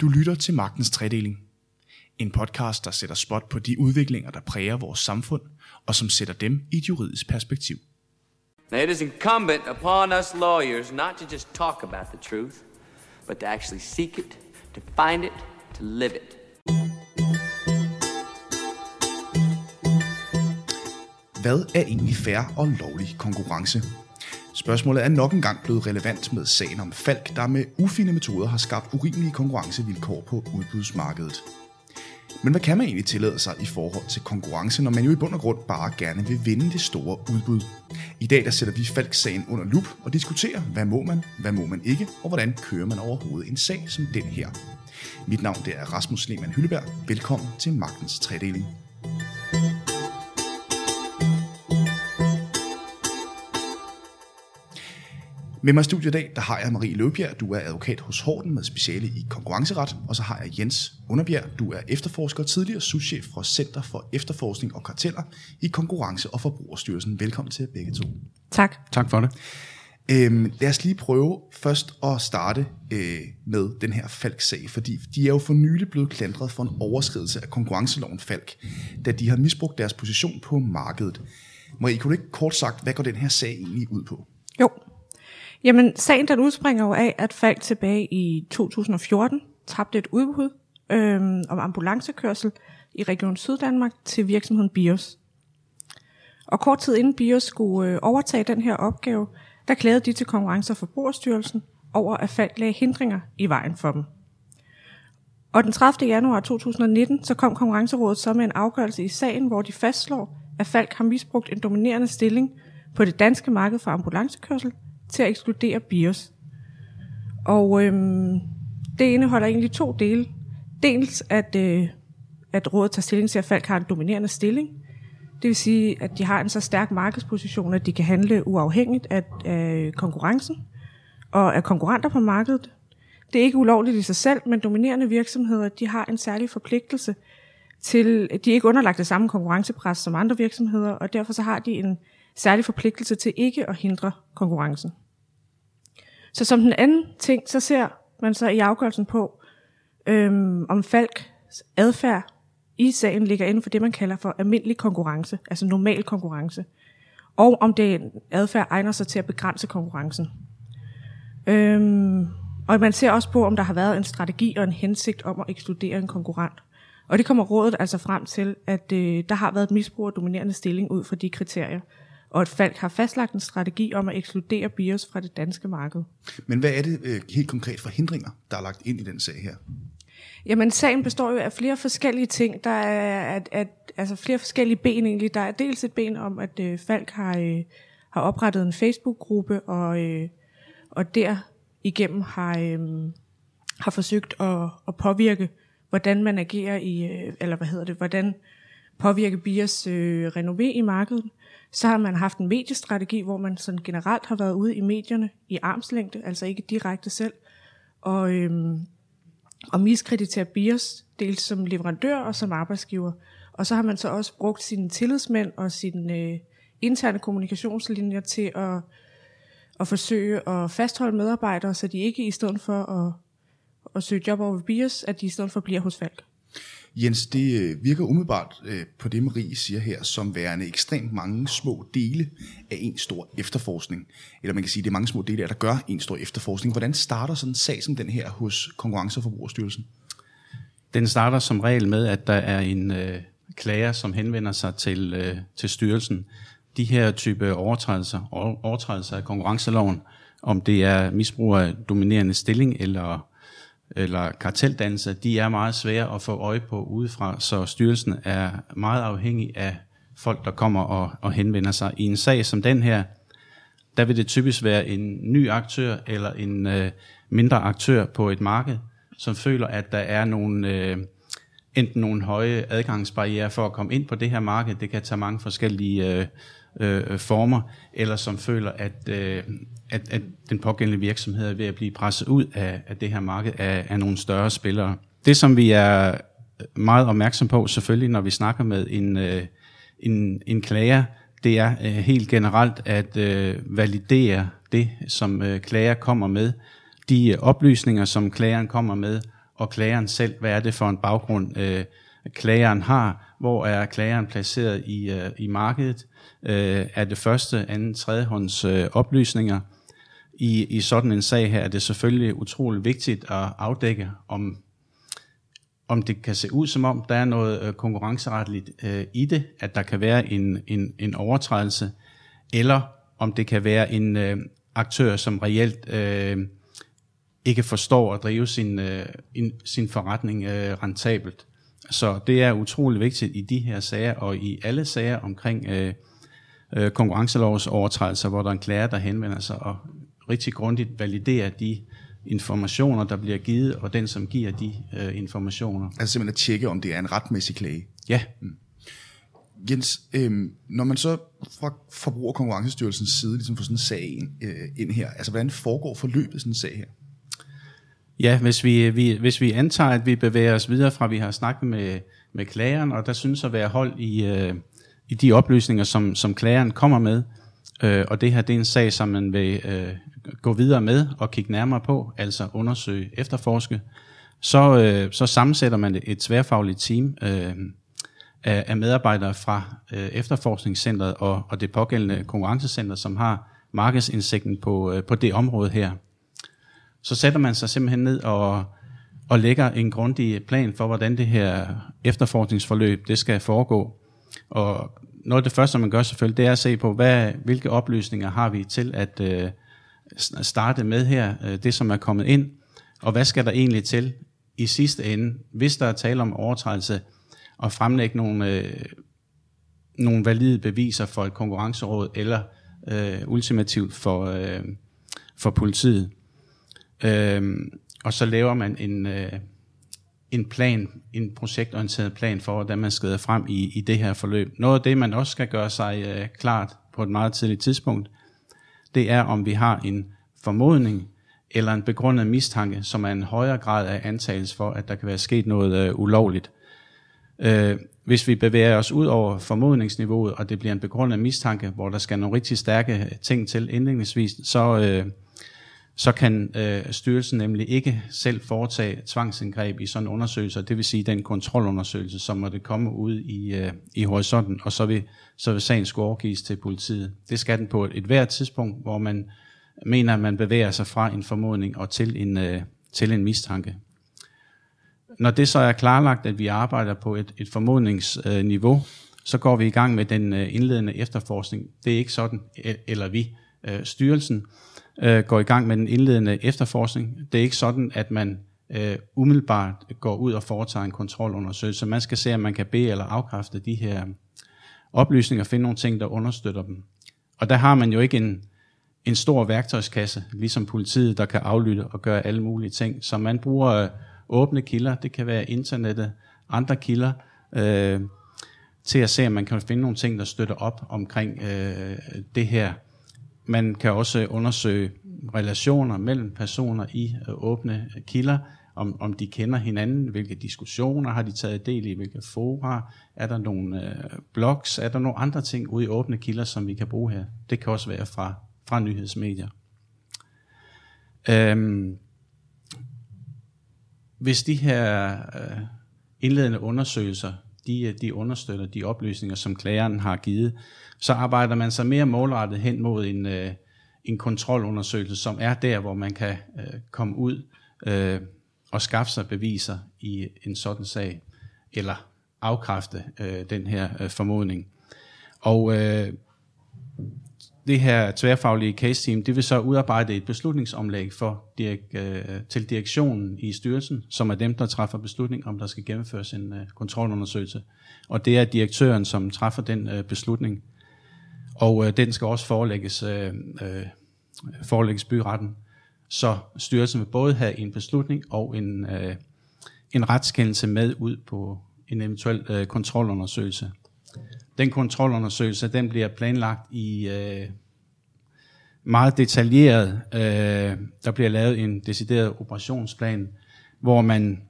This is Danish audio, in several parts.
Du lytter til Magtens Tredeling. En podcast, der sætter spot på de udviklinger, der præger vores samfund, og som sætter dem i et juridisk perspektiv. Now, it is incumbent upon us lawyers not to just talk about the truth, but to actually seek it, to find it, to live it. Hvad er egentlig fair og lovlig konkurrence? Spørgsmålet er nok engang blevet relevant med sagen om Falk, der med ufine metoder har skabt urimelige konkurrencevilkår på udbudsmarkedet. Men hvad kan man egentlig tillade sig i forhold til konkurrence, når man jo i bund og grund bare gerne vil vinde det store udbud? I dag der sætter vi Falk-sagen under lup og diskuterer, hvad må man, hvad må man ikke, og hvordan kører man overhovedet en sag som den her. Mit navn det er Rasmus Lehmann Hylleberg. Velkommen til Magtens Tredeling. Med mig i studiet i dag, der har jeg Marie Løbjerg. Du er advokat hos Horten med speciale i konkurrenceret. Og så har jeg Jens Underbjerg. Du er efterforsker og tidligere souschef fra Center for Efterforskning og Karteller i Konkurrence- og Forbrugerstyrelsen. Velkommen til begge to. Tak. Tak for det. Øhm, lad os lige prøve først at starte øh, med den her Falk-sag, fordi de er jo for nylig blevet klandret for en overskridelse af konkurrenceloven Falk, da de har misbrugt deres position på markedet. Marie, kunne du ikke kort sagt, hvad går den her sag egentlig ud på? Jo. Jamen, sagen den udspringer jo af, at Falk tilbage i 2014 tabte et udbud øhm, om ambulancekørsel i Region Syddanmark til virksomheden BIOS. Og kort tid inden BIOS skulle øh, overtage den her opgave, der klagede de til Konkurrence- og Forbrugerstyrelsen over, at Falk lagde hindringer i vejen for dem. Og den 30. januar 2019, så kom Konkurrencerådet så med en afgørelse i sagen, hvor de fastslår, at Falk har misbrugt en dominerende stilling på det danske marked for ambulancekørsel til at ekskludere BIOS. Og øhm, det indeholder egentlig to dele. Dels at, øh, at rådet tager stilling til, at folk har en dominerende stilling. Det vil sige, at de har en så stærk markedsposition, at de kan handle uafhængigt af, af konkurrencen og af konkurrenter på markedet. Det er ikke ulovligt i sig selv, men dominerende virksomheder de har en særlig forpligtelse til, de er ikke underlagt det samme konkurrencepres som andre virksomheder, og derfor så har de en særlig forpligtelse til ikke at hindre konkurrencen. Så som den anden ting, så ser man så i afgørelsen på, øhm, om Falks adfærd i sagen ligger inden for det, man kalder for almindelig konkurrence, altså normal konkurrence, og om det adfærd egner sig til at begrænse konkurrencen. Øhm, og man ser også på, om der har været en strategi og en hensigt om at ekskludere en konkurrent. Og det kommer rådet altså frem til, at øh, der har været et misbrug af dominerende stilling ud fra de kriterier, og at Falk har fastlagt en strategi om at ekskludere BIOS fra det danske marked. Men hvad er det øh, helt konkret for hindringer, der er lagt ind i den sag her? Jamen, sagen består jo af flere forskellige ting. Der er at, at, altså flere forskellige ben egentlig. Der er dels et ben om, at øh, Falk har, øh, har oprettet en Facebook-gruppe, og, øh, og der igennem har, øh, har forsøgt at, at påvirke, hvordan man agerer i, øh, eller hvad hedder det, hvordan påvirke BIOS øh, renové i markedet. Så har man haft en mediestrategi, hvor man sådan generelt har været ude i medierne i armslængde, altså ikke direkte selv, og, øhm, og miskreditere BIOS, dels som leverandør og som arbejdsgiver. Og så har man så også brugt sine tillidsmænd og sine øh, interne kommunikationslinjer til at, at forsøge at fastholde medarbejdere, så de ikke i stedet for at, at søge job over BIOS, at de i stedet for bliver hos Falk. Jens, det øh, virker umiddelbart øh, på det, Marie siger her, som værende ekstremt mange små dele af en stor efterforskning. Eller man kan sige, det er mange små dele af, der gør en stor efterforskning. Hvordan starter sådan en sag som den her hos Konkurrence- og Forbrugerstyrelsen? Den starter som regel med, at der er en øh, klager, som henvender sig til, øh, til styrelsen. De her type overtrædelser, overtrædelser af konkurrenceloven, om det er misbrug af dominerende stilling eller eller karteldannelse, de er meget svære at få øje på udefra, så styrelsen er meget afhængig af folk, der kommer og, og henvender sig. I en sag som den her, der vil det typisk være en ny aktør eller en øh, mindre aktør på et marked, som føler, at der er nogle, øh, enten nogle høje adgangsbarriere for at komme ind på det her marked, det kan tage mange forskellige øh, øh, former, eller som føler, at, øh, at, at den pågældende virksomhed er ved at blive presset ud af, af det her marked af, af nogle større spillere. Det, som vi er meget opmærksom på, selvfølgelig, når vi snakker med en, øh, en, en klager, det er øh, helt generelt at øh, validere det, som øh, klager kommer med, de øh, oplysninger, som klageren kommer med, og klageren selv, hvad er det for en baggrund, øh, klageren har, hvor er klageren placeret i, øh, i markedet, øh, er det første, anden, tredjehånds øh, oplysninger. I, I sådan en sag her er det selvfølgelig utrolig vigtigt at afdække, om, om det kan se ud som om, der er noget øh, konkurrenceretligt øh, i det, at der kan være en, en, en overtrædelse, eller om det kan være en øh, aktør, som reelt øh, ikke forstår at drive sin, øh, in, sin forretning øh, rentabelt. Så det er utrolig vigtigt i de her sager, og i alle sager omkring øh, øh, konkurrencelovs overtrædelser, hvor der er en klager, der henvender sig og rigtig grundigt validerer de informationer, der bliver givet, og den, som giver de øh, informationer. Altså simpelthen at tjekke, om det er en retmæssig klage. Ja. Jens, øh, når man så fra Forbruger- og Konkurrencestyrelsens side ligesom får sådan en sag ind, øh, ind her, altså hvordan foregår forløbet sådan en sag her? Ja, hvis vi, vi, hvis vi antager, at vi bevæger os videre fra, at vi har snakket med, med klageren, og der synes at være hold i, øh, i de oplysninger, som, som klageren kommer med, øh, og det her det er en sag, som man vil øh, gå videre med og kigge nærmere på, altså undersøge, efterforske, så, øh, så sammensætter man et tværfagligt team øh, af, af medarbejdere fra øh, efterforskningscentret og, og det pågældende konkurrencecenter, som har markedsindsigten på, øh, på det område her. Så sætter man sig simpelthen ned og, og lægger en grundig plan for, hvordan det her efterforskningsforløb det skal foregå. Og noget af det første, man gør selvfølgelig, det er at se på, hvad, hvilke oplysninger har vi til at øh, starte med her, øh, det som er kommet ind, og hvad skal der egentlig til i sidste ende, hvis der er tale om overtrædelse, og fremlægge nogle, øh, nogle valide beviser for et konkurrenceråd, eller øh, ultimativt for, øh, for politiet. Øh, og så laver man en, øh, en plan, en projektorienteret plan for, hvordan man skrider frem i, i det her forløb. Noget af det, man også skal gøre sig øh, klart på et meget tidligt tidspunkt, det er, om vi har en formodning eller en begrundet mistanke, som er en højere grad af antagelse for, at der kan være sket noget øh, ulovligt. Øh, hvis vi bevæger os ud over formodningsniveauet, og det bliver en begrundet mistanke, hvor der skal nogle rigtig stærke ting til indlægningsvis, så, øh, så kan øh, styrelsen nemlig ikke selv foretage tvangsindgreb i sådan en undersøgelse, det vil sige den kontrolundersøgelse, som måtte komme ud i, øh, i horisonten, og så vil, så vil sagen skulle overgives til politiet. Det skal den på et, et hvert tidspunkt, hvor man mener, at man bevæger sig fra en formodning og til en, øh, til en mistanke. Når det så er klarlagt, at vi arbejder på et, et formodningsniveau, øh, så går vi i gang med den øh, indledende efterforskning. Det er ikke sådan, e- eller vi, øh, styrelsen, øh, går i gang med den indledende efterforskning. Det er ikke sådan, at man øh, umiddelbart går ud og foretager en kontrolundersøgelse. Man skal se, om man kan bede eller afkræfte de her oplysninger finde nogle ting, der understøtter dem. Og der har man jo ikke en, en stor værktøjskasse, ligesom politiet, der kan aflytte og gøre alle mulige ting. Så man bruger øh, åbne kilder, det kan være internettet, andre kilder, øh, til at se, om man kan finde nogle ting, der støtter op omkring øh, det her man kan også undersøge relationer mellem personer i øh, åbne kilder, om, om de kender hinanden, hvilke diskussioner har de taget del i, hvilke fora, er der nogle øh, blogs, er der nogle andre ting ude i åbne kilder, som vi kan bruge her. Det kan også være fra, fra nyhedsmedier. Øhm, hvis de her øh, indledende undersøgelser, de, øh, de understøtter de oplysninger, som klageren har givet, så arbejder man sig mere målrettet hen mod en, øh, en kontrolundersøgelse, som er der, hvor man kan øh, komme ud øh, og skaffe sig beviser i en sådan sag, eller afkræfte øh, den her øh, formodning. Og øh, det her tværfaglige case team, det vil så udarbejde et beslutningsomlæg for direk, øh, til direktionen i styrelsen, som er dem, der træffer beslutning, om der skal gennemføres en øh, kontrolundersøgelse. Og det er direktøren, som træffer den øh, beslutning. Og øh, den skal også forelægges, øh, øh, forelægges byretten. Så styrelsen vil både have en beslutning og en, øh, en retskendelse med ud på en eventuel øh, kontrolundersøgelse. Den kontrolundersøgelse, den bliver planlagt i øh, meget detaljeret. Øh, der bliver lavet en decideret operationsplan, hvor man,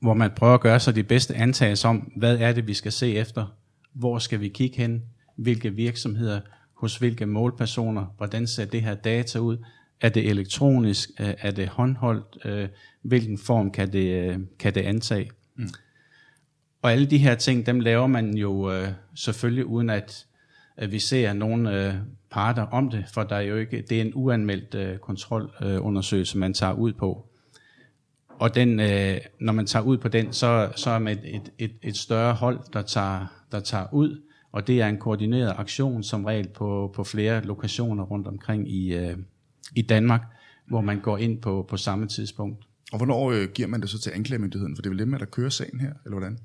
hvor man prøver at gøre sig de bedste antagelser om, hvad er det, vi skal se efter, hvor skal vi kigge hen, hvilke virksomheder, hos hvilke målpersoner, hvordan ser det her data ud, Er det elektronisk? Øh, er det håndholdt? Øh, hvilken form kan det, øh, kan det antage? Mm. Og alle de her ting, dem laver man jo øh, selvfølgelig uden at, at vi ser nogen øh, parter om det, for der er jo ikke, det er en uanmeldt øh, kontrolundersøgelse, øh, man tager ud på. Og den, øh, når man tager ud på den, så, så er man et, et, et større hold, der tager, der tager ud, og det er en koordineret aktion som regel på, på flere lokationer rundt omkring i, øh, i Danmark, hvor man går ind på, på samme tidspunkt. Og hvornår øh, giver man det så til anklagemyndigheden? For det er vel dem, der kører sagen her, eller hvordan?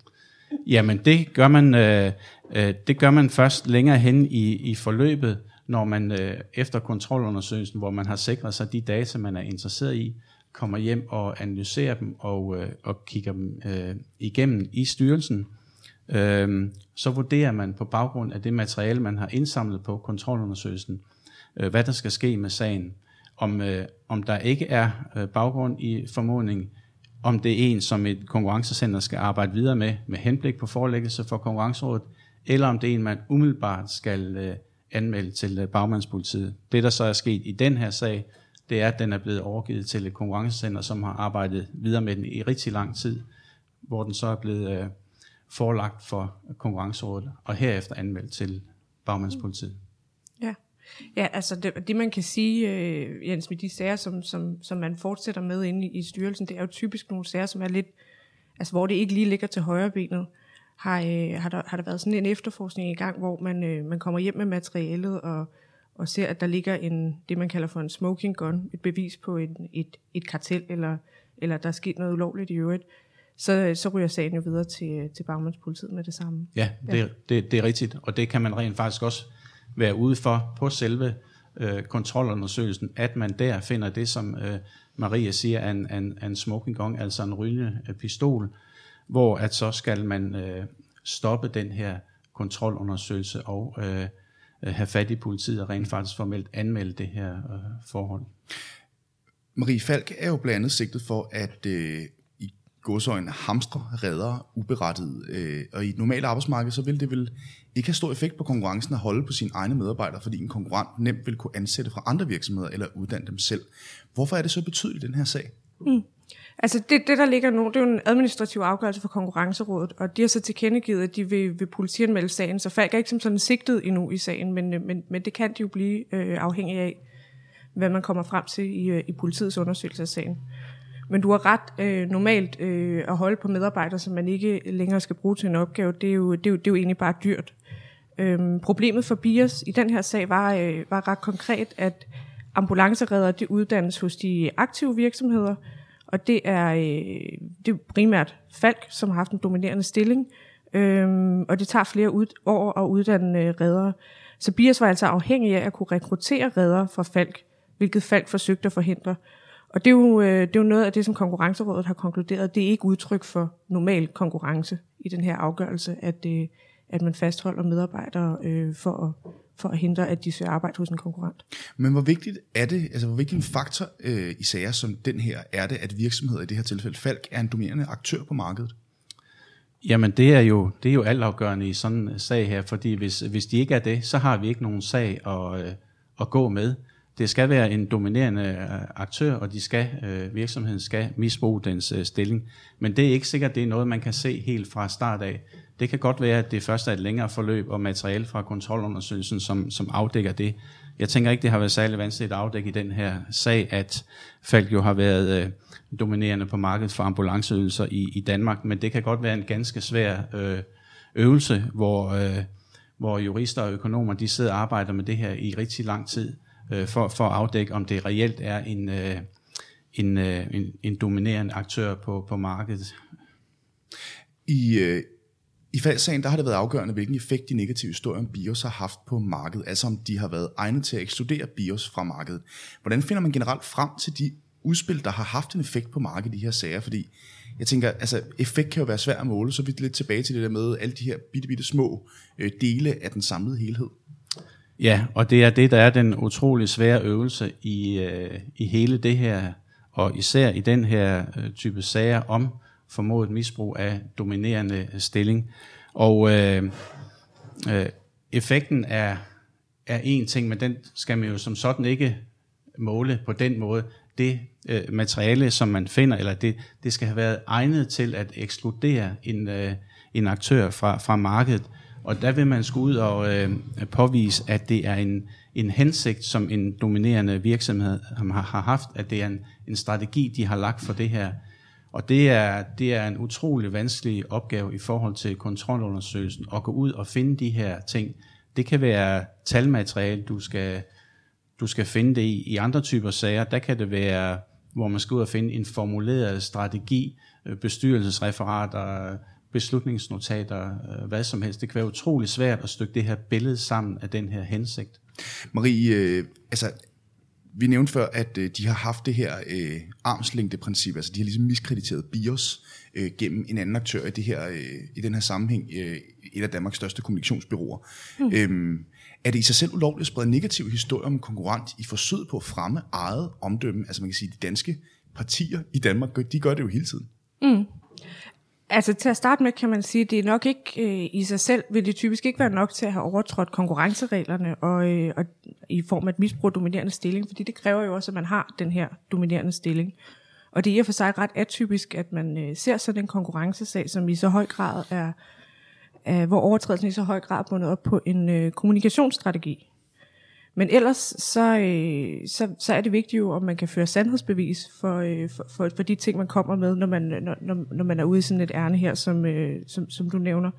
Jamen det gør man, øh, øh, det gør man først længere hen i, i forløbet, når man øh, efter kontrolundersøgelsen, hvor man har sikret sig de data, man er interesseret i, kommer hjem og analyserer dem og, øh, og kigger dem øh, igennem i styrelsen. Øh, så vurderer man på baggrund af det materiale, man har indsamlet på kontrolundersøgelsen, øh, hvad der skal ske med sagen. Om, øh, om der ikke er øh, baggrund i formodning, om det er en, som et konkurrencecenter skal arbejde videre med, med henblik på forelæggelse for konkurrencerådet, eller om det er en, man umiddelbart skal øh, anmelde til øh, bagmandspolitiet. Det, der så er sket i den her sag, det er, at den er blevet overgivet til et konkurrencecenter, som har arbejdet videre med den i rigtig lang tid, hvor den så er blevet øh, forelagt for konkurrencerådet, og herefter anmeldt til bagmandspolitiet. Ja. Altså det, det man kan sige, øh, Jens, med de sager, som, som, som man fortsætter med inde i, i styrelsen, det er jo typisk nogle sager, som er lidt, altså hvor det ikke lige ligger til højre benet. Har, øh, har, der, har der været sådan en efterforskning i gang, hvor man, øh, man kommer hjem med materialet og, og ser, at der ligger en, det man kalder for en smoking gun, et bevis på en, et, et kartel, eller, eller der er sket noget ulovligt i øvrigt, så, så ryger sagen jo videre til, til bagmandspolitiet med det samme. Ja, det, ja. Det, det er rigtigt, og det kan man rent faktisk også være ude for på selve øh, kontrolundersøgelsen, at man der finder det, som øh, Maria siger, er en, en, en smoking gun, altså en rygende øh, pistol, hvor at så skal man øh, stoppe den her kontrolundersøgelse og øh, øh, have fat i politiet og rent faktisk formelt anmelde det her øh, forhold. Marie Falk er jo blandt andet sigtet for at øh, i godsøjne hamstre redder uberettiget. Øh, og i et normalt arbejdsmarked, så vil det vel ikke have stor effekt på konkurrencen at holde på sine egne medarbejdere, fordi en konkurrent nemt vil kunne ansætte fra andre virksomheder eller uddanne dem selv. Hvorfor er det så betydeligt, den her sag? Mm. Altså det, det, der ligger nu, det er jo en administrativ afgørelse for konkurrencerådet, og de har så tilkendegivet, at de vil, vil politianmelde sagen, så Falk er ikke som sådan sigtet endnu i sagen, men, øh, men, men det kan de jo blive øh, afhængig af, hvad man kommer frem til i, øh, i politiets undersøgelse af sagen. Men du har ret øh, normalt øh, at holde på medarbejdere, som man ikke længere skal bruge til en opgave. Det er jo, det er jo, det er jo egentlig bare dyrt. Øhm, problemet for Bias i den her sag var, øh, var ret konkret, at ambulanceredder de uddannes hos de aktive virksomheder, og det er, øh, det er primært Falk, som har haft en dominerende stilling, øhm, og det tager flere ud, år at uddanne øh, redder. Så Bias var altså afhængig af at kunne rekruttere redder fra Falk, hvilket Falk forsøgte at forhindre. Og det er, jo, øh, det er jo noget af det, som Konkurrencerådet har konkluderet. Det er ikke udtryk for normal konkurrence i den her afgørelse, at, øh, at man fastholder medarbejdere øh, for, at, for at hindre, at de søger arbejde hos en konkurrent. Men hvor vigtigt er det, altså hvor vigtig en faktor øh, i sager som den her, er det, at virksomheder i det her tilfælde, Falk, er en dominerende aktør på markedet? Jamen det er jo, det er jo altafgørende i sådan en sag her, fordi hvis, hvis de ikke er det, så har vi ikke nogen sag at, øh, at gå med. Det skal være en dominerende øh, aktør, og de skal, øh, virksomheden skal misbruge dens øh, stilling. Men det er ikke sikkert, det er noget, man kan se helt fra start af. Det kan godt være, at det først er et længere forløb og materiale fra kontrolundersøgelsen, som, som afdækker det. Jeg tænker ikke, det har været særlig vanskeligt at afdække i den her sag, at Falk jo har været øh, dominerende på markedet for ambulanceydelser i, i Danmark, men det kan godt være en ganske svær øh, øvelse, hvor, øh, hvor jurister og økonomer de sidder og arbejder med det her i rigtig lang tid øh, for, for at afdække, om det reelt er en, øh, en, øh, en, en dominerende aktør på, på markedet. I, øh, i faldsagen der har det været afgørende, hvilken effekt de negative historier om BIOS har haft på markedet, altså om de har været egnet til at ekskludere BIOS fra markedet. Hvordan finder man generelt frem til de udspil, der har haft en effekt på markedet i de her sager? Fordi jeg tænker, altså effekt kan jo være svært at måle, så vi er lidt tilbage til det der med alle de her bitte, bitte små øh, dele af den samlede helhed. Ja, og det er det, der er den utrolig svære øvelse i, øh, i hele det her, og især i den her øh, type sager om formodet misbrug af dominerende stilling. Og øh, øh, effekten er, er en ting, men den skal man jo som sådan ikke måle på den måde. Det øh, materiale, som man finder, eller det, det skal have været egnet til at ekskludere en, øh, en aktør fra, fra markedet. Og der vil man skulle ud og øh, påvise, at det er en, en hensigt, som en dominerende virksomhed har, har haft, at det er en, en strategi, de har lagt for det her. Og det er, det er en utrolig vanskelig opgave i forhold til kontrolundersøgelsen, at gå ud og finde de her ting. Det kan være talmateriale, du skal, du skal finde det i. I andre typer sager, der kan det være, hvor man skal ud og finde en formuleret strategi, øh, bestyrelsesreferater, beslutningsnotater, øh, hvad som helst. Det kan være utrolig svært at stykke det her billede sammen af den her hensigt. Marie, øh, altså vi nævnte før, at øh, de har haft det her øh, armslængdeprincip, altså de har ligesom miskrediteret BIOS øh, gennem en anden aktør i, det her, øh, i den her sammenhæng, øh, et af Danmarks største kommunikationsbyråer. Mm. Øhm, er det i sig selv ulovligt at sprede negative historier om konkurrent i forsøget på at fremme eget omdømme? Altså man kan sige, de danske partier i Danmark, de gør det jo hele tiden. Mm. Altså til at starte med kan man sige, at det er nok ikke øh, i sig selv, vil det typisk ikke være nok til at have overtrådt konkurrencereglerne og, øh, og i form af et misbrug af dominerende stilling, fordi det kræver jo også, at man har den her dominerende stilling. Og det er i og for sig ret atypisk, at man øh, ser sådan en konkurrencesag, som i så høj grad er, øh, hvor overtrædelsen i så høj grad er bundet op på en øh, kommunikationsstrategi. Men ellers så, øh, så, så er det vigtigt jo, om man kan føre sandhedsbevis for, øh, for, for, for de ting, man kommer med, når man, når, når, når man er ude i sådan et ærne her, som, øh, som, som du nævner.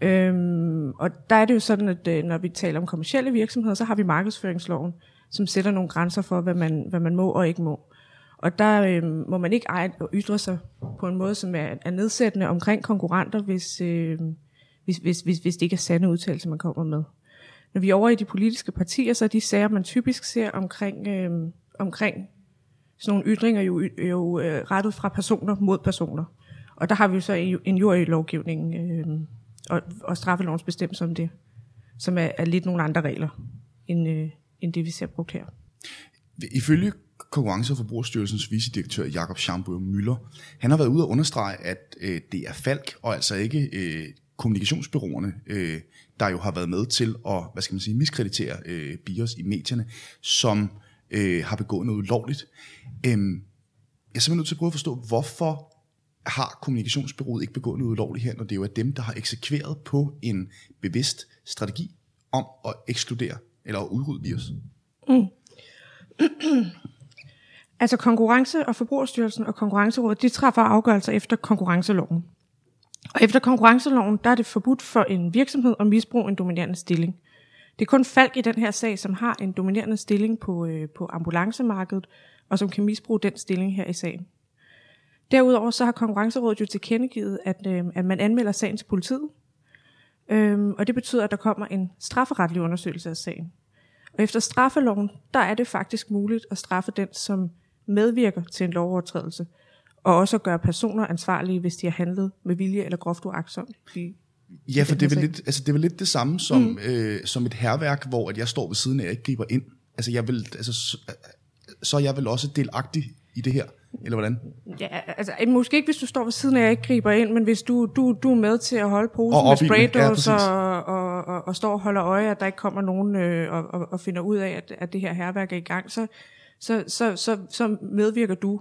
Øhm, og der er det jo sådan, at øh, når vi taler om kommersielle virksomheder, så har vi markedsføringsloven, som sætter nogle grænser for, hvad man, hvad man må og ikke må. Og der øh, må man ikke eje og ytre sig på en måde, som er, er nedsættende omkring konkurrenter, hvis, øh, hvis, hvis, hvis, hvis det ikke er sande udtalelser, man kommer med. Når vi er over i de politiske partier, så er de sager, man typisk ser omkring, øh, omkring sådan nogle ytringer, jo, jo øh, rettet fra personer mod personer. Og der har vi jo så en jurylovgivning øh, og, og straffelovens bestemmelse om det, som er, er lidt nogle andre regler, end, øh, end det vi ser brugt her. Ifølge Konkurrence- og Forbrugerstyrelsens vicedirektør Jakob Schamburg Møller, han har været ude og understrege, at øh, det er Falk og altså ikke øh, kommunikationsbyråerne, øh, der jo har været med til at hvad skal man sige, miskreditere øh, BIOS i medierne, som øh, har begået noget ulovligt. Øh, jeg er simpelthen nødt til at prøve at forstå, hvorfor har kommunikationsbyrået ikke begået noget ulovligt her, når det jo er dem, der har eksekveret på en bevidst strategi om at ekskludere eller at udrydde BIOS? Mm. altså Konkurrence- og Forbrugerstyrelsen og Konkurrencerådet, de træffer afgørelser efter konkurrenceloven. Og efter konkurrenceloven, der er det forbudt for en virksomhed at misbruge en dominerende stilling. Det er kun Falk i den her sag, som har en dominerende stilling på, øh, på ambulancemarkedet, og som kan misbruge den stilling her i sagen. Derudover så har Konkurrencerådet jo tilkendegivet, at, øh, at man anmelder sagen til politiet, øh, og det betyder, at der kommer en strafferetlig undersøgelse af sagen. Og efter straffeloven, der er det faktisk muligt at straffe den, som medvirker til en lovovertrædelse, og også at gøre personer ansvarlige, hvis de har handlet med vilje eller groft uagtsomt. Ja, for det er, vel lidt, altså det er vel lidt det samme som, mm. øh, som et herværk, hvor at jeg står ved siden af, og ikke griber ind. Altså, jeg vil, altså, så, så er jeg vel også delagtig i det her, eller hvordan? Ja, altså måske ikke, hvis du står ved siden af, og ikke griber ind, men hvis du, du, du er med til at holde posen og med spraydås ja, og, og, og, og står og holder øje, at der ikke kommer nogen øh, og, og, og finder ud af, at, at det her herværk er i gang, så, så, så, så, så medvirker du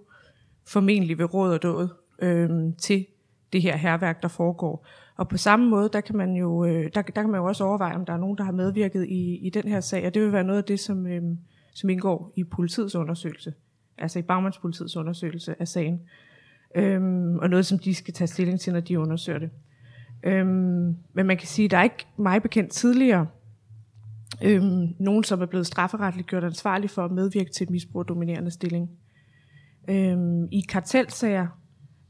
formentlig ved råd og død øh, til det her herværk, der foregår. Og på samme måde, der kan man jo, øh, der, der kan man jo også overveje, om der er nogen, der har medvirket i, i den her sag, og det vil være noget af det, som, øh, som indgår i politiets undersøgelse, altså i bagmandspolitiets undersøgelse af sagen, øhm, og noget, som de skal tage stilling til, når de undersøger det. Øhm, men man kan sige, at der er ikke mig bekendt tidligere øhm, nogen, som er blevet strafferetligt gjort ansvarlig for at medvirke til et misbrug af dominerende stilling. Øhm, I kartelsager,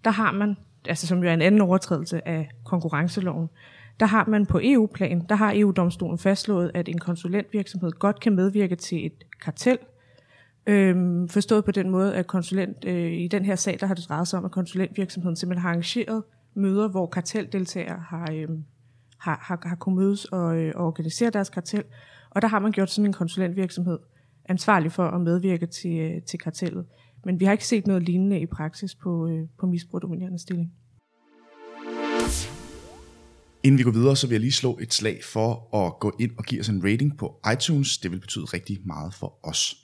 der har man, altså som jo er en anden overtrædelse af konkurrenceloven, der har man på EU-plan, der har EU-domstolen fastslået, at en konsulentvirksomhed godt kan medvirke til et kartel, øhm, forstået på den måde, at konsulent, øh, i den her sag, der har det drejet sig om, at konsulentvirksomheden simpelthen har arrangeret møder, hvor karteldeltagere har, øh, har, har, har kunnet mødes og, øh, og organisere deres kartel, og der har man gjort sådan en konsulentvirksomhed ansvarlig for at medvirke til, øh, til kartellet. Men vi har ikke set noget lignende i praksis på, øh, på misbrugdominerende stilling. Inden vi går videre, så vil jeg lige slå et slag for at gå ind og give os en rating på iTunes. Det vil betyde rigtig meget for os.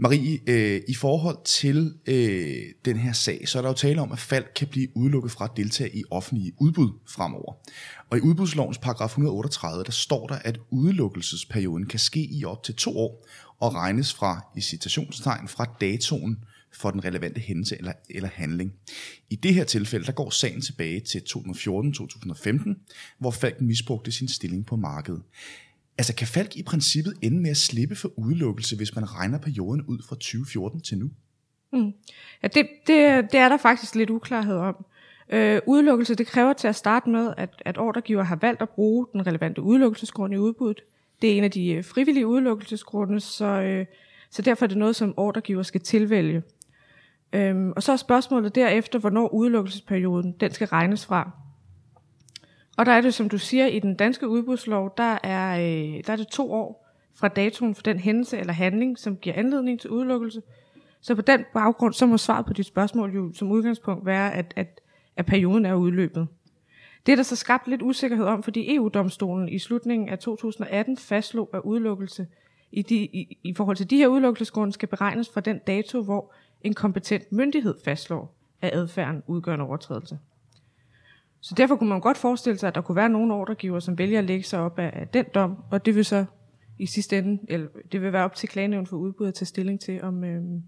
Marie, øh, i forhold til øh, den her sag, så er der jo tale om, at Falk kan blive udelukket fra at deltage i offentlige udbud fremover. Og i udbudslovens paragraf 138, der står der, at udelukkelsesperioden kan ske i op til to år og regnes fra, i citationstegn, fra datoen for den relevante hændelse eller, eller handling. I det her tilfælde, der går sagen tilbage til 2014-2015, hvor Falk misbrugte sin stilling på markedet. Altså kan Falk i princippet ende med at slippe for udelukkelse, hvis man regner perioden ud fra 2014 til nu? Mm. Ja, det, det, det er der faktisk lidt uklarhed om. Øh, udelukkelse, det kræver til at starte med, at, at ordregiver har valgt at bruge den relevante udelukkelsesgrund i udbuddet. Det er en af de øh, frivillige udelukkelsesgrunde, så, øh, så derfor er det noget, som ordregiver skal tilvælge. Øhm, og så er spørgsmålet derefter, hvornår udelukkelsesperioden den skal regnes fra. Og der er det, som du siger, i den danske udbudslov, der er, øh, der er det to år fra datoen for den hændelse eller handling, som giver anledning til udelukkelse. Så på den baggrund, så må svaret på dit spørgsmål jo som udgangspunkt være, at, at, at perioden er udløbet. Det er der så skabt lidt usikkerhed om, fordi EU-domstolen i slutningen af 2018 fastslog, at udelukkelse i, de, i, i forhold til de her udelukkelsesgrunde skal beregnes fra den dato, hvor en kompetent myndighed fastslår, at adfærden udgør en overtrædelse. Så derfor kunne man godt forestille sig, at der kunne være nogle ordregiver, som vælger at lægge sig op af, den dom, og det vil så i sidste ende, eller det vil være op til klagenævn for udbud at tage stilling til, om, øhm,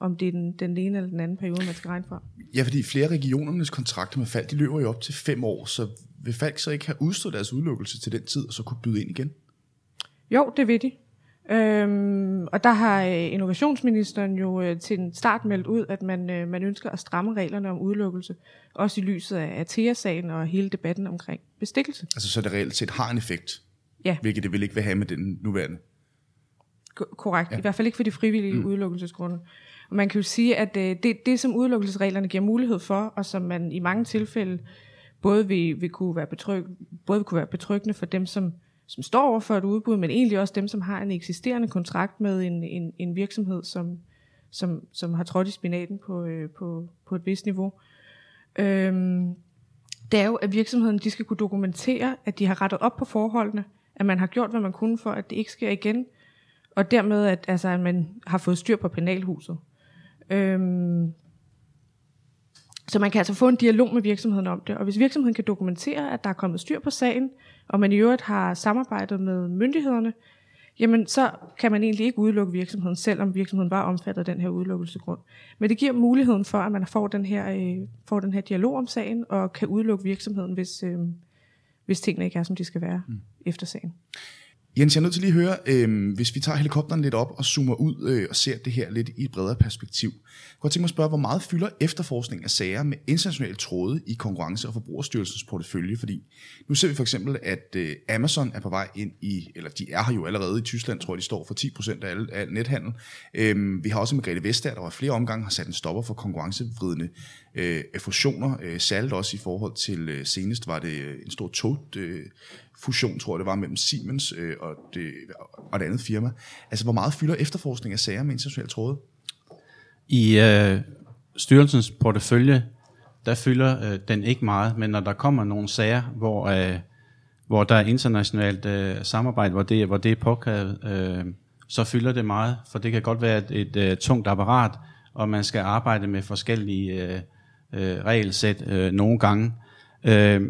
om det er den, den ene eller den anden periode, man skal regne fra. Ja, fordi flere regionernes kontrakter med Falk, de løber jo op til fem år, så vil Falk så ikke have udstået deres udelukkelse til den tid, og så kunne byde ind igen? Jo, det vil de. Øhm, og der har øh, innovationsministeren jo øh, til en start meldt ud, at man, øh, man ønsker at stramme reglerne om udelukkelse, også i lyset af ATEA-sagen og hele debatten omkring bestikkelse. Altså så det reelt set har en effekt, Ja, hvilket det vil ikke vil have med den nuværende. ko- korrekt. Ja. I hvert fald ikke for de frivillige mm. udelukkelsesgrunde. Og man kan jo sige, at øh, det, det, som udelukkelsesreglerne giver mulighed for, og som man i mange tilfælde både vil, vil kunne være betryg, både vil kunne være betryggende for dem, som, som står over for et udbud, men egentlig også dem, som har en eksisterende kontrakt med en, en, en virksomhed, som, som, som har trådt i spinaten på, øh, på, på et vist niveau. Øhm, det er jo, at virksomheden de skal kunne dokumentere, at de har rettet op på forholdene, at man har gjort, hvad man kunne for, at det ikke sker igen, og dermed, at, altså, at man har fået styr på penalhuset. Øhm, så man kan altså få en dialog med virksomheden om det, og hvis virksomheden kan dokumentere, at der er kommet styr på sagen, og man i øvrigt har samarbejdet med myndighederne, jamen så kan man egentlig ikke udelukke virksomheden, selvom virksomheden var omfattet af den her udelukkelsegrund. Men det giver muligheden for, at man får den her, øh, får den her dialog om sagen, og kan udelukke virksomheden, hvis, øh, hvis tingene ikke er, som de skal være mm. efter sagen. Jens, jeg er nødt til lige at høre, øh, hvis vi tager helikopteren lidt op og zoomer ud øh, og ser det her lidt i et bredere perspektiv. Jeg kunne godt tænke mig at spørge, hvor meget fylder efterforskning af sager med internationale tråde i Konkurrence- og Forbrugerstyrelsens portefølje? Fordi nu ser vi for eksempel, at øh, Amazon er på vej ind i, eller de er her jo allerede i Tyskland, tror jeg, de står for 10% af al, al nethandel. Øh, vi har også Margrethe Vestager, der var flere omgange har sat en stopper for konkurrencevridende øh, fusioner, øh, særligt også i forhold til, øh, senest var det øh, en stor tog, øh, fusion, tror jeg det var, mellem Siemens øh, og, det, og det andet firma. Altså, hvor meget fylder efterforskning af sager med internationale tråde? I øh, styrelsens portefølje, der fylder øh, den ikke meget, men når der kommer nogle sager, hvor, øh, hvor der er internationalt øh, samarbejde, hvor det, hvor det er påkrævet, øh, så fylder det meget, for det kan godt være et, et øh, tungt apparat, og man skal arbejde med forskellige øh, øh, regelsæt øh, nogle gange. Øh,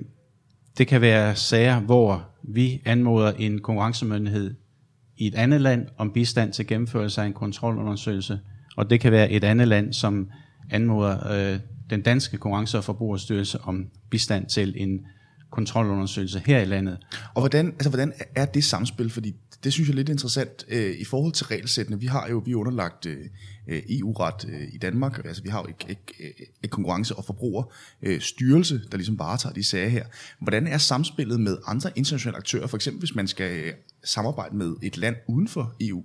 det kan være sager, hvor vi anmoder en konkurrencemyndighed i et andet land om bistand til gennemførelse af en kontrolundersøgelse, og det kan være et andet land, som anmoder øh, den danske konkurrence- og forbrugerstyrelse om bistand til en kontrolundersøgelse her i landet. Og hvordan, altså, hvordan er det samspil? Fordi det synes jeg er lidt interessant øh, i forhold til regelsættene. Vi har jo vi er underlagt øh, EU-ret øh, i Danmark. Altså, vi har jo et, et, et konkurrence- og forbrugerstyrelse, øh, der ligesom varetager de sager her. Hvordan er samspillet med andre internationale aktører, for eksempel hvis man skal øh, samarbejde med et land uden for EU?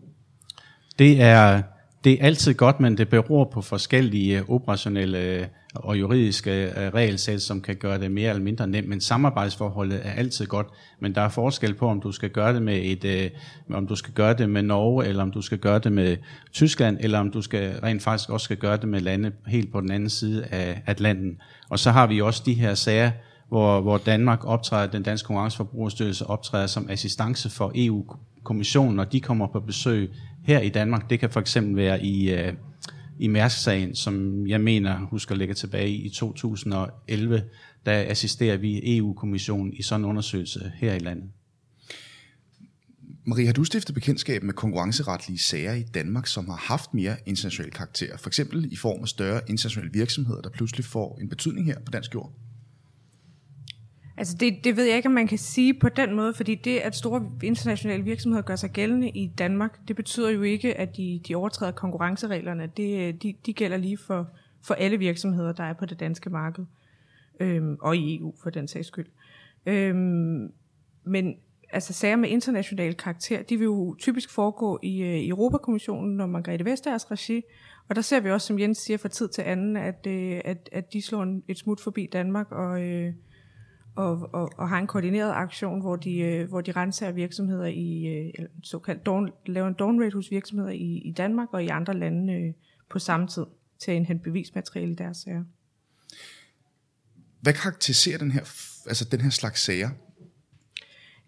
Det er, det er altid godt, men det beror på forskellige øh, operationelle øh, og juridiske øh, regelsæt, som kan gøre det mere eller mindre nemt. Men samarbejdsforholdet er altid godt, men der er forskel på, om du skal gøre det med et, om du skal gøre det med Norge, eller om du skal gøre det med Tyskland, eller om du skal rent faktisk også skal gøre det med lande helt på den anden side af Atlanten. Og så har vi også de her sager, hvor, hvor Danmark optræder, den danske konkurrenceforbrugerstyrelse optræder som assistance for EU-kommissionen, når de kommer på besøg her i Danmark. Det kan for eksempel være i, øh, i Mærsk-sagen, som jeg mener, husker ligger tilbage i 2011, der assisterer vi EU-kommissionen i sådan en undersøgelse her i landet. Marie, har du stiftet bekendtskab med konkurrenceretlige sager i Danmark, som har haft mere international karakter? For eksempel i form af større internationale virksomheder, der pludselig får en betydning her på dansk jord? Altså det, det ved jeg ikke, om man kan sige på den måde, fordi det, at store internationale virksomheder gør sig gældende i Danmark, det betyder jo ikke, at de, de overtræder konkurrencereglerne. Det, øh, de, de gælder lige for, for alle virksomheder, der er på det danske marked, øhm, og i EU for den sags skyld. Øhm, men altså sager med international karakter, de vil jo typisk foregå i, øh, i Europakommissionen og Margrethe Vestagers regi, og der ser vi også, som Jens siger fra tid til anden, at, øh, at, at de slår en, et smut forbi Danmark og, øh, og, og, og har en koordineret aktion, hvor de, øh, hvor de renser virksomheder i, øh, såkaldt dawn, laver en dawn rate hos virksomheder i, i Danmark og i andre lande øh, på samme tid til at indhente bevismateriale i deres sager. Hvad karakteriserer den her, altså den her slags sager?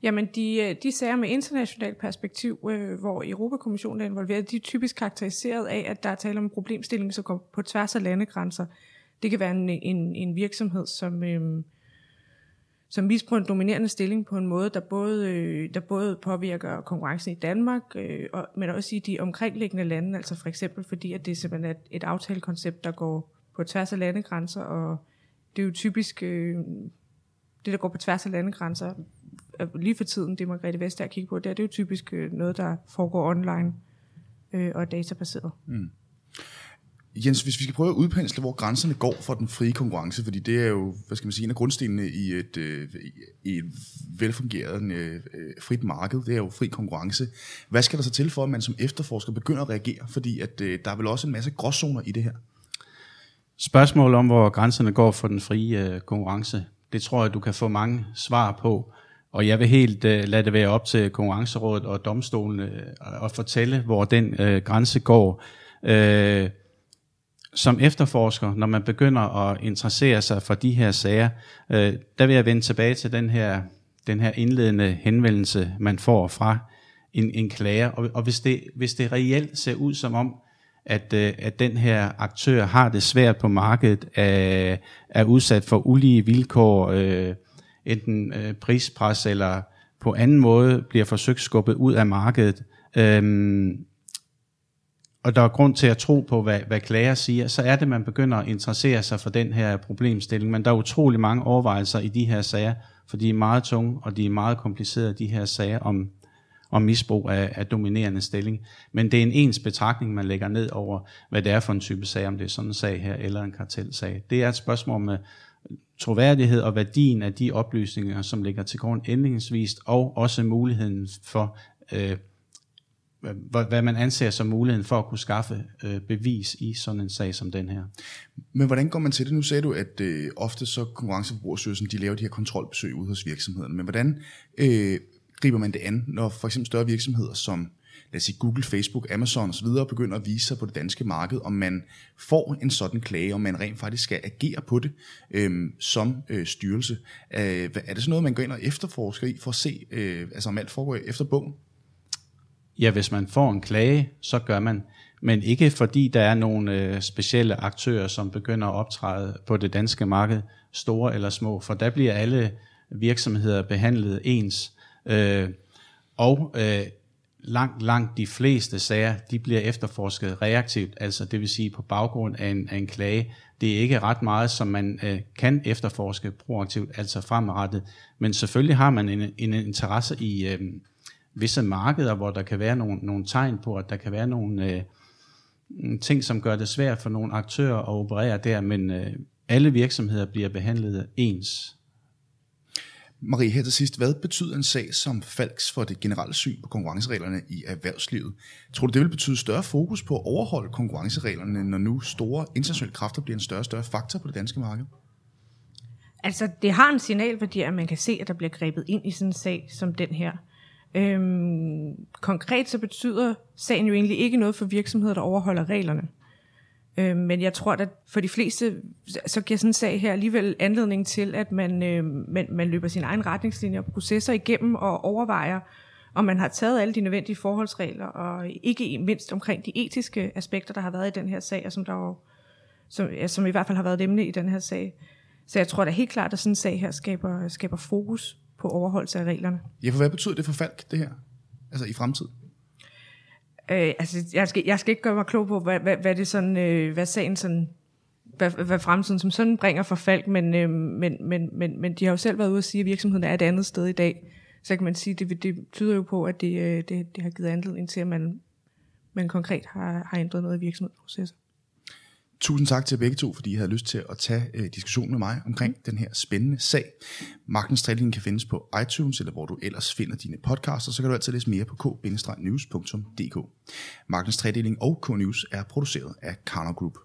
Jamen, de, øh, de sager med internationalt perspektiv, øh, hvor Europakommissionen er involveret, de er typisk karakteriseret af, at der er tale om en problemstilling, som går på tværs af landegrænser. Det kan være en, en, en virksomhed, som, øh, som misbruger en dominerende stilling på en måde, der både, øh, der både påvirker konkurrencen i Danmark, øh, og, men også i de omkringliggende lande, altså for eksempel fordi, at det simpelthen er et, aftalekoncept, der går på tværs af landegrænser, og det er jo typisk øh, det, der går på tværs af landegrænser, lige for tiden, det Margrethe Vestager kigger på, det er, det er jo typisk øh, noget, der foregår online øh, og er databaseret. Mm. Jens, hvis vi skal prøve at udpensle, hvor grænserne går for den frie konkurrence, fordi det er jo, hvad skal man sige, en af grundstenene i et, øh, i et velfungerende øh, øh, frit marked, det er jo fri konkurrence. Hvad skal der så til for, at man som efterforsker begynder at reagere? Fordi at, øh, der er vel også en masse gråzoner i det her. Spørgsmål om, hvor grænserne går for den frie øh, konkurrence, det tror jeg, du kan få mange svar på. Og jeg vil helt øh, lade det være op til konkurrencerådet og domstolene øh, at fortælle, hvor den øh, grænse går. Øh, som efterforsker, når man begynder at interessere sig for de her sager, øh, der vil jeg vende tilbage til den her, den her indledende henvendelse, man får fra en, en klager. Og, og hvis, det, hvis det reelt ser ud som om, at, øh, at den her aktør har det svært på markedet, er, er udsat for ulige vilkår, øh, enten øh, prispres eller på anden måde bliver forsøgt skubbet ud af markedet, øh, og der er grund til at tro på, hvad, hvad klager siger, så er det, man begynder at interessere sig for den her problemstilling. Men der er utrolig mange overvejelser i de her sager, for de er meget tunge, og de er meget komplicerede, de her sager om, om misbrug af, af dominerende stilling. Men det er en ens betragtning, man lægger ned over, hvad det er for en type sag, om det er sådan en sag her, eller en kartelsag. Det er et spørgsmål med troværdighed og værdien af de oplysninger, som ligger til grund endingsvist, og også muligheden for øh, hvad man anser som muligheden for at kunne skaffe øh, bevis i sådan en sag som den her. Men hvordan går man til det? Nu sagde du, at øh, ofte så konkurrenceforbrugerstyrelsen, de laver de her kontrolbesøg ude hos virksomhederne. Men hvordan øh, griber man det an, når for eksempel større virksomheder som lad os sige Google, Facebook, Amazon osv. begynder at vise sig på det danske marked, om man får en sådan klage, om man rent faktisk skal agere på det øh, som øh, styrelse. Øh, er det sådan noget, man går ind og efterforsker i for at se, øh, altså om alt foregår efter bogen? Ja, hvis man får en klage, så gør man. Men ikke fordi der er nogle øh, specielle aktører, som begynder at optræde på det danske marked, store eller små, for der bliver alle virksomheder behandlet ens. Øh, og øh, langt, langt de fleste sager, de bliver efterforsket reaktivt, altså det vil sige på baggrund af en, af en klage. Det er ikke ret meget, som man øh, kan efterforske proaktivt, altså fremadrettet. Men selvfølgelig har man en, en interesse i... Øh, visse markeder, hvor der kan være nogle, nogle tegn på, at der kan være nogle øh, ting, som gør det svært for nogle aktører at operere der, men øh, alle virksomheder bliver behandlet ens. Marie, her til sidst, hvad betyder en sag som Falks for det generelle syn på konkurrencereglerne i erhvervslivet? Tror du, det vil betyde større fokus på at overholde konkurrencereglerne, når nu store internationale kræfter bliver en større og større faktor på det danske marked? Altså, det har en signalværdi, at man kan se, at der bliver grebet ind i sådan en sag som den her. Øhm, konkret så betyder sagen jo egentlig ikke noget for virksomheder, der overholder reglerne. Øhm, men jeg tror, at for de fleste, så giver sådan en sag her alligevel anledning til, at man, øhm, man, man løber sine egne retningslinjer og processer igennem og overvejer, om man har taget alle de nødvendige forholdsregler, og ikke mindst omkring de etiske aspekter, der har været i den her sag, og som, der jo, som, ja, som i hvert fald har været et emne i den her sag. Så jeg tror da helt klart, at sådan en sag her skaber, skaber fokus på overholdelse af reglerne. Ja, for hvad betyder det for Falk, det her? Altså i fremtiden? Øh, altså, jeg skal, jeg skal ikke gøre mig klog på, hvad, hvad, hvad det sådan, øh, hvad sagen sådan, hvad, hvad fremtiden som sådan bringer for Falk, men, øh, men, men, men, men de har jo selv været ude at sige, at virksomheden er et andet sted i dag. Så kan man sige, det, det tyder jo på, at det, øh, det, det har givet anledning til, at man, man konkret har, har ændret noget i virksomhedsprocesser. Tusind tak til begge to, fordi I havde lyst til at tage øh, diskussionen med mig omkring den her spændende sag. Magtens Trilling kan findes på iTunes, eller hvor du ellers finder dine podcasts, og så kan du altid læse mere på k-news.dk. Magtens Tredeling og K-News er produceret af Karner Group.